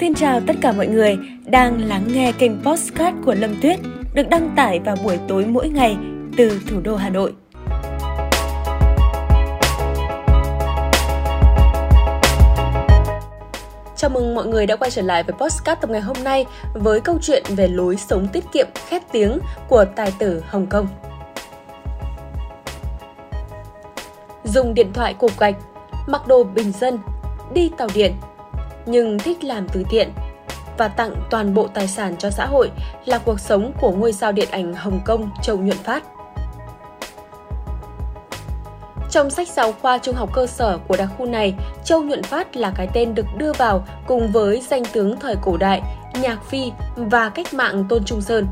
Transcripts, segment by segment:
Xin chào tất cả mọi người đang lắng nghe kênh Postcard của Lâm Tuyết được đăng tải vào buổi tối mỗi ngày từ thủ đô Hà Nội. Chào mừng mọi người đã quay trở lại với Postcard tập ngày hôm nay với câu chuyện về lối sống tiết kiệm khét tiếng của tài tử Hồng Kông. Dùng điện thoại cục gạch, mặc đồ bình dân, đi tàu điện, nhưng thích làm từ thiện và tặng toàn bộ tài sản cho xã hội là cuộc sống của ngôi sao điện ảnh Hồng Kông Châu Nhuận Phát. Trong sách giáo khoa trung học cơ sở của đặc khu này, Châu Nhuận Phát là cái tên được đưa vào cùng với danh tướng thời cổ đại, Nhạc Phi và cách mạng Tôn Trung Sơn.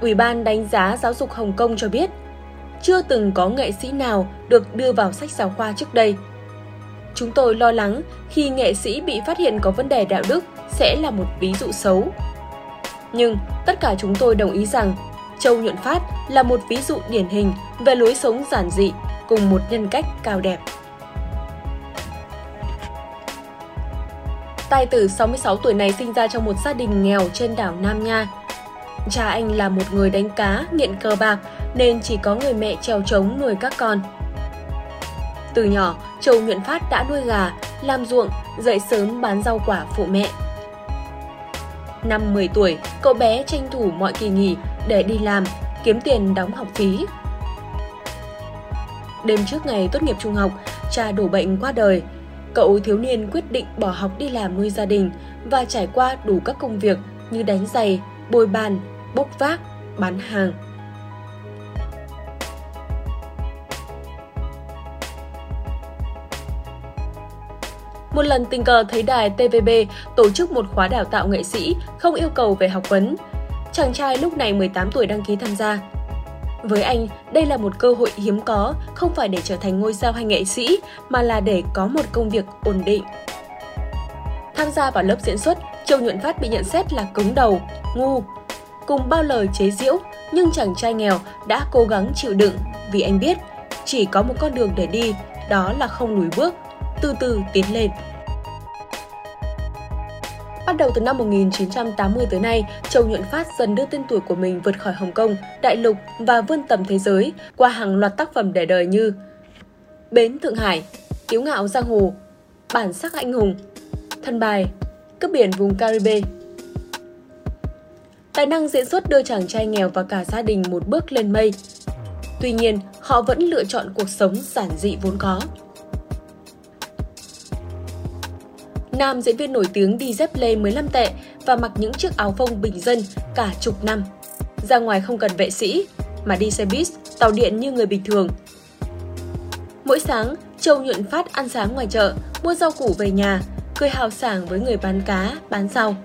Ủy ban đánh giá giáo dục Hồng Kông cho biết, chưa từng có nghệ sĩ nào được đưa vào sách giáo khoa trước đây. Chúng tôi lo lắng khi nghệ sĩ bị phát hiện có vấn đề đạo đức sẽ là một ví dụ xấu. Nhưng tất cả chúng tôi đồng ý rằng Châu Nhuận Phát là một ví dụ điển hình về lối sống giản dị cùng một nhân cách cao đẹp. Tài tử 66 tuổi này sinh ra trong một gia đình nghèo trên đảo Nam Nha. Cha anh là một người đánh cá, nghiện cờ bạc nên chỉ có người mẹ trèo trống nuôi các con. Từ nhỏ, Châu Nguyễn Phát đã nuôi gà, làm ruộng, dậy sớm bán rau quả phụ mẹ. Năm 10 tuổi, cậu bé tranh thủ mọi kỳ nghỉ để đi làm, kiếm tiền đóng học phí. Đêm trước ngày tốt nghiệp trung học, cha đổ bệnh qua đời. Cậu thiếu niên quyết định bỏ học đi làm nuôi gia đình và trải qua đủ các công việc như đánh giày, bôi bàn, bốc vác, bán hàng. Một lần tình cờ thấy đài TVB tổ chức một khóa đào tạo nghệ sĩ không yêu cầu về học vấn. Chàng trai lúc này 18 tuổi đăng ký tham gia. Với anh, đây là một cơ hội hiếm có, không phải để trở thành ngôi sao hay nghệ sĩ, mà là để có một công việc ổn định. Tham gia vào lớp diễn xuất, Châu Nhuận Phát bị nhận xét là cứng đầu, ngu. Cùng bao lời chế giễu, nhưng chàng trai nghèo đã cố gắng chịu đựng vì anh biết chỉ có một con đường để đi, đó là không lùi bước, từ từ tiến lên. Bắt đầu từ năm 1980 tới nay, Châu Nhuận Phát dần đưa tên tuổi của mình vượt khỏi Hồng Kông, đại lục và vươn tầm thế giới qua hàng loạt tác phẩm để đời như Bến Thượng Hải, Kiếu ngạo giang hồ, Bản sắc anh hùng, Thân bài, Cướp biển vùng Caribe. Tài năng diễn xuất đưa chàng trai nghèo và cả gia đình một bước lên mây. Tuy nhiên, họ vẫn lựa chọn cuộc sống giản dị vốn có. Nam diễn viên nổi tiếng đi dép lê 15 tệ và mặc những chiếc áo phông bình dân cả chục năm. Ra ngoài không cần vệ sĩ, mà đi xe buýt, tàu điện như người bình thường. Mỗi sáng, Châu nhuận phát ăn sáng ngoài chợ, mua rau củ về nhà, cười hào sảng với người bán cá, bán rau.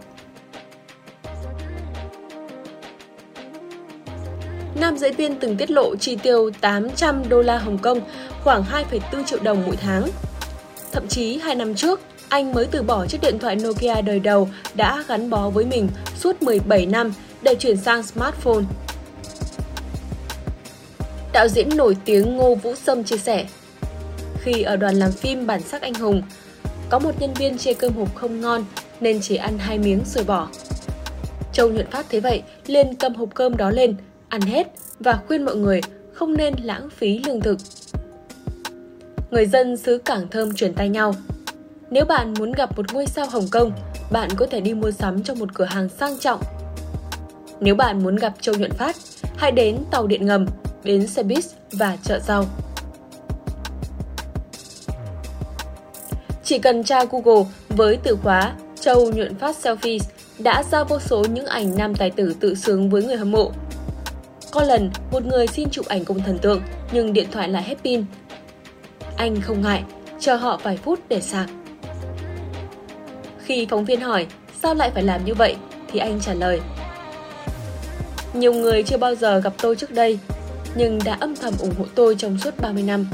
Nam diễn viên từng tiết lộ chi tiêu 800 đô la Hồng Kông, khoảng 2,4 triệu đồng mỗi tháng. Thậm chí 2 năm trước, anh mới từ bỏ chiếc điện thoại Nokia đời đầu đã gắn bó với mình suốt 17 năm để chuyển sang smartphone. Đạo diễn nổi tiếng Ngô Vũ Sâm chia sẻ, khi ở đoàn làm phim Bản sắc anh hùng, có một nhân viên chê cơm hộp không ngon nên chỉ ăn hai miếng rồi bỏ. Châu nhuận phát thế vậy, liền cầm hộp cơm đó lên, ăn hết và khuyên mọi người không nên lãng phí lương thực. Người dân xứ Cảng Thơm chuyển tay nhau – nếu bạn muốn gặp một ngôi sao Hồng Kông, bạn có thể đi mua sắm trong một cửa hàng sang trọng. Nếu bạn muốn gặp Châu Nhuận Phát, hãy đến tàu điện ngầm, bến xe buýt và chợ rau. Chỉ cần tra Google với từ khóa Châu Nhuận Phát Selfies đã ra vô số những ảnh nam tài tử tự sướng với người hâm mộ. Có lần, một người xin chụp ảnh cùng thần tượng, nhưng điện thoại lại hết pin. Anh không ngại, chờ họ vài phút để sạc. Khi phóng viên hỏi sao lại phải làm như vậy thì anh trả lời Nhiều người chưa bao giờ gặp tôi trước đây nhưng đã âm thầm ủng hộ tôi trong suốt 30 năm.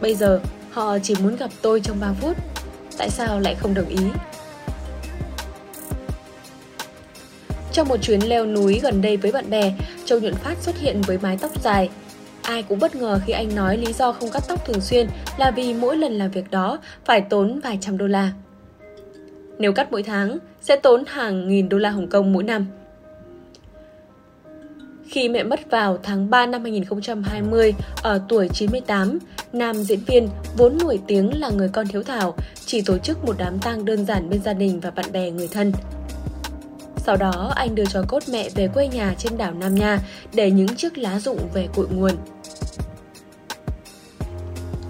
Bây giờ họ chỉ muốn gặp tôi trong 3 phút. Tại sao lại không đồng ý? Trong một chuyến leo núi gần đây với bạn bè, Châu Nhuận Phát xuất hiện với mái tóc dài. Ai cũng bất ngờ khi anh nói lý do không cắt tóc thường xuyên là vì mỗi lần làm việc đó phải tốn vài trăm đô la. Nếu cắt mỗi tháng, sẽ tốn hàng nghìn đô la Hồng Kông mỗi năm. Khi mẹ mất vào tháng 3 năm 2020 ở tuổi 98, nam diễn viên vốn nổi tiếng là người con hiếu thảo, chỉ tổ chức một đám tang đơn giản bên gia đình và bạn bè người thân. Sau đó, anh đưa cho cốt mẹ về quê nhà trên đảo Nam Nha để những chiếc lá rụng về cội nguồn.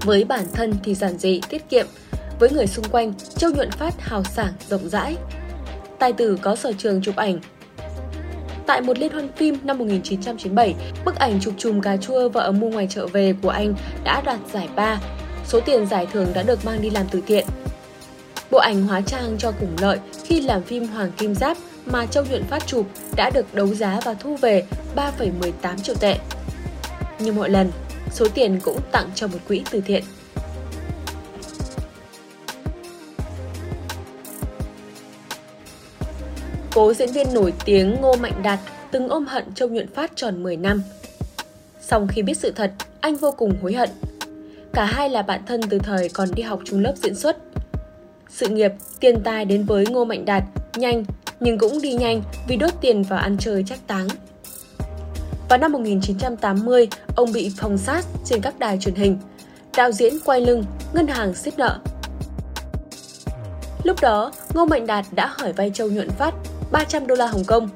Với bản thân thì giản dị, tiết kiệm, với người xung quanh, Châu Nhuận Phát hào sảng, rộng rãi. Tài tử có sở trường chụp ảnh, Tại một liên hoan phim năm 1997, bức ảnh chụp chùm cà chua vợ mua ngoài chợ về của anh đã đoạt giải ba. Số tiền giải thưởng đã được mang đi làm từ thiện. Bộ ảnh hóa trang cho cùng lợi khi làm phim Hoàng Kim Giáp mà Châu Nhuận Phát chụp đã được đấu giá và thu về 3,18 triệu tệ. Như mọi lần, số tiền cũng tặng cho một quỹ từ thiện. Cố diễn viên nổi tiếng Ngô Mạnh Đạt từng ôm hận Châu Nhuận Phát tròn 10 năm. Song khi biết sự thật, anh vô cùng hối hận. Cả hai là bạn thân từ thời còn đi học chung lớp diễn xuất. Sự nghiệp, tiền tài đến với Ngô Mạnh Đạt nhanh nhưng cũng đi nhanh vì đốt tiền vào ăn chơi chắc táng. Vào năm 1980, ông bị phòng sát trên các đài truyền hình. Đạo diễn quay lưng, ngân hàng xếp nợ. Lúc đó, Ngô Mạnh Đạt đã hỏi vay Châu Nhuận Phát 300 đô la Hồng Kông.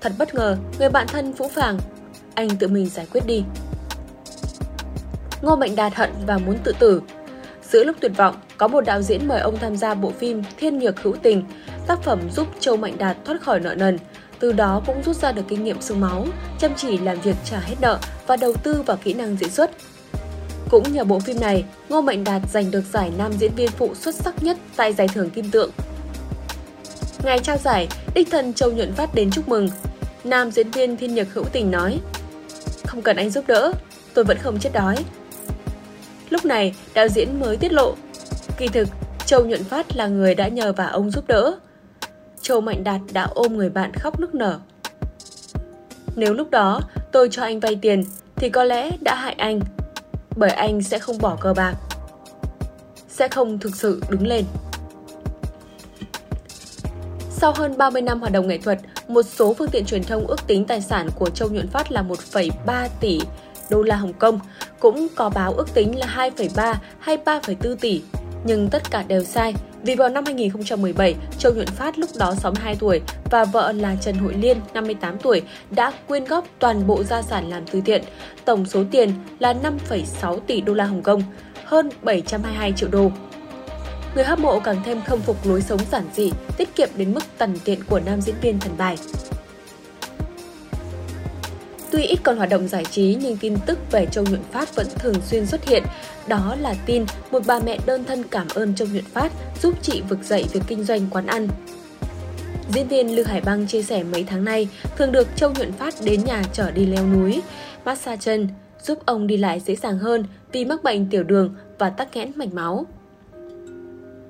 Thật bất ngờ, người bạn thân Phũ Phàng, anh tự mình giải quyết đi. Ngô Mạnh Đạt hận và muốn tự tử. Giữa lúc tuyệt vọng, có một đạo diễn mời ông tham gia bộ phim Thiên Nhược Hữu Tình, tác phẩm giúp Châu Mạnh Đạt thoát khỏi nợ nần, từ đó cũng rút ra được kinh nghiệm sương máu, chăm chỉ làm việc trả hết nợ và đầu tư vào kỹ năng diễn xuất. Cũng nhờ bộ phim này, Ngô Mạnh Đạt giành được giải nam diễn viên phụ xuất sắc nhất tại giải thưởng Kim Tượng Ngày trao giải, đích thân Châu Nhuận Phát đến chúc mừng. Nam diễn viên Thiên Nhật Hữu Tình nói Không cần anh giúp đỡ, tôi vẫn không chết đói. Lúc này, đạo diễn mới tiết lộ Kỳ thực, Châu Nhuận Phát là người đã nhờ và ông giúp đỡ. Châu Mạnh Đạt đã ôm người bạn khóc nức nở. Nếu lúc đó tôi cho anh vay tiền thì có lẽ đã hại anh, bởi anh sẽ không bỏ cờ bạc, sẽ không thực sự đứng lên. Sau hơn 30 năm hoạt động nghệ thuật, một số phương tiện truyền thông ước tính tài sản của Châu Nhuận Phát là 1,3 tỷ đô la Hồng Kông, cũng có báo ước tính là 2,3 hay 3,4 tỷ. Nhưng tất cả đều sai, vì vào năm 2017, Châu Nhuận Phát lúc đó 62 tuổi và vợ là Trần Hội Liên, 58 tuổi, đã quyên góp toàn bộ gia sản làm từ thiện. Tổng số tiền là 5,6 tỷ đô la Hồng Kông, hơn 722 triệu đô. Người hâm mộ càng thêm khâm phục lối sống giản dị, tiết kiệm đến mức tần tiện của nam diễn viên thần bài. Tuy ít còn hoạt động giải trí nhưng tin tức về Châu Nhuận Phát vẫn thường xuyên xuất hiện. Đó là tin một bà mẹ đơn thân cảm ơn Châu Nhuận Phát giúp chị vực dậy việc kinh doanh quán ăn. Diễn viên Lưu Hải Băng chia sẻ mấy tháng nay thường được Châu Nhuận Phát đến nhà chở đi leo núi, massage chân, giúp ông đi lại dễ dàng hơn vì mắc bệnh tiểu đường và tắc nghẽn mạch máu.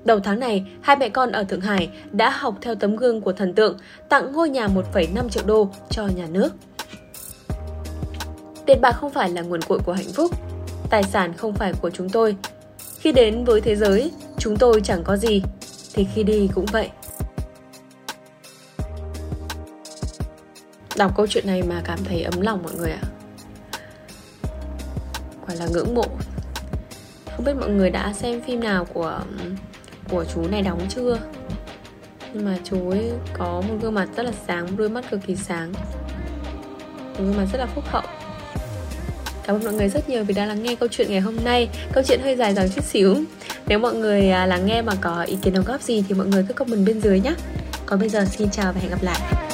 Đầu tháng này, hai mẹ con ở Thượng Hải đã học theo tấm gương của thần tượng, tặng ngôi nhà 1,5 triệu đô cho nhà nước. Tiền bạc không phải là nguồn cội của hạnh phúc, tài sản không phải của chúng tôi. Khi đến với thế giới, chúng tôi chẳng có gì, thì khi đi cũng vậy. Đọc câu chuyện này mà cảm thấy ấm lòng mọi người ạ. Quả là ngưỡng mộ. Không biết mọi người đã xem phim nào của của chú này đóng chưa? Nhưng mà chú ấy có một gương mặt rất là sáng đôi mắt cực kỳ sáng. Một gương mặt rất là phúc hậu. Cảm ơn mọi người rất nhiều vì đã lắng nghe câu chuyện ngày hôm nay. Câu chuyện hơi dài dòng chút xíu. Nếu mọi người à, lắng nghe mà có ý kiến đóng góp gì thì mọi người cứ comment bên dưới nhé. Còn bây giờ, xin chào và hẹn gặp lại.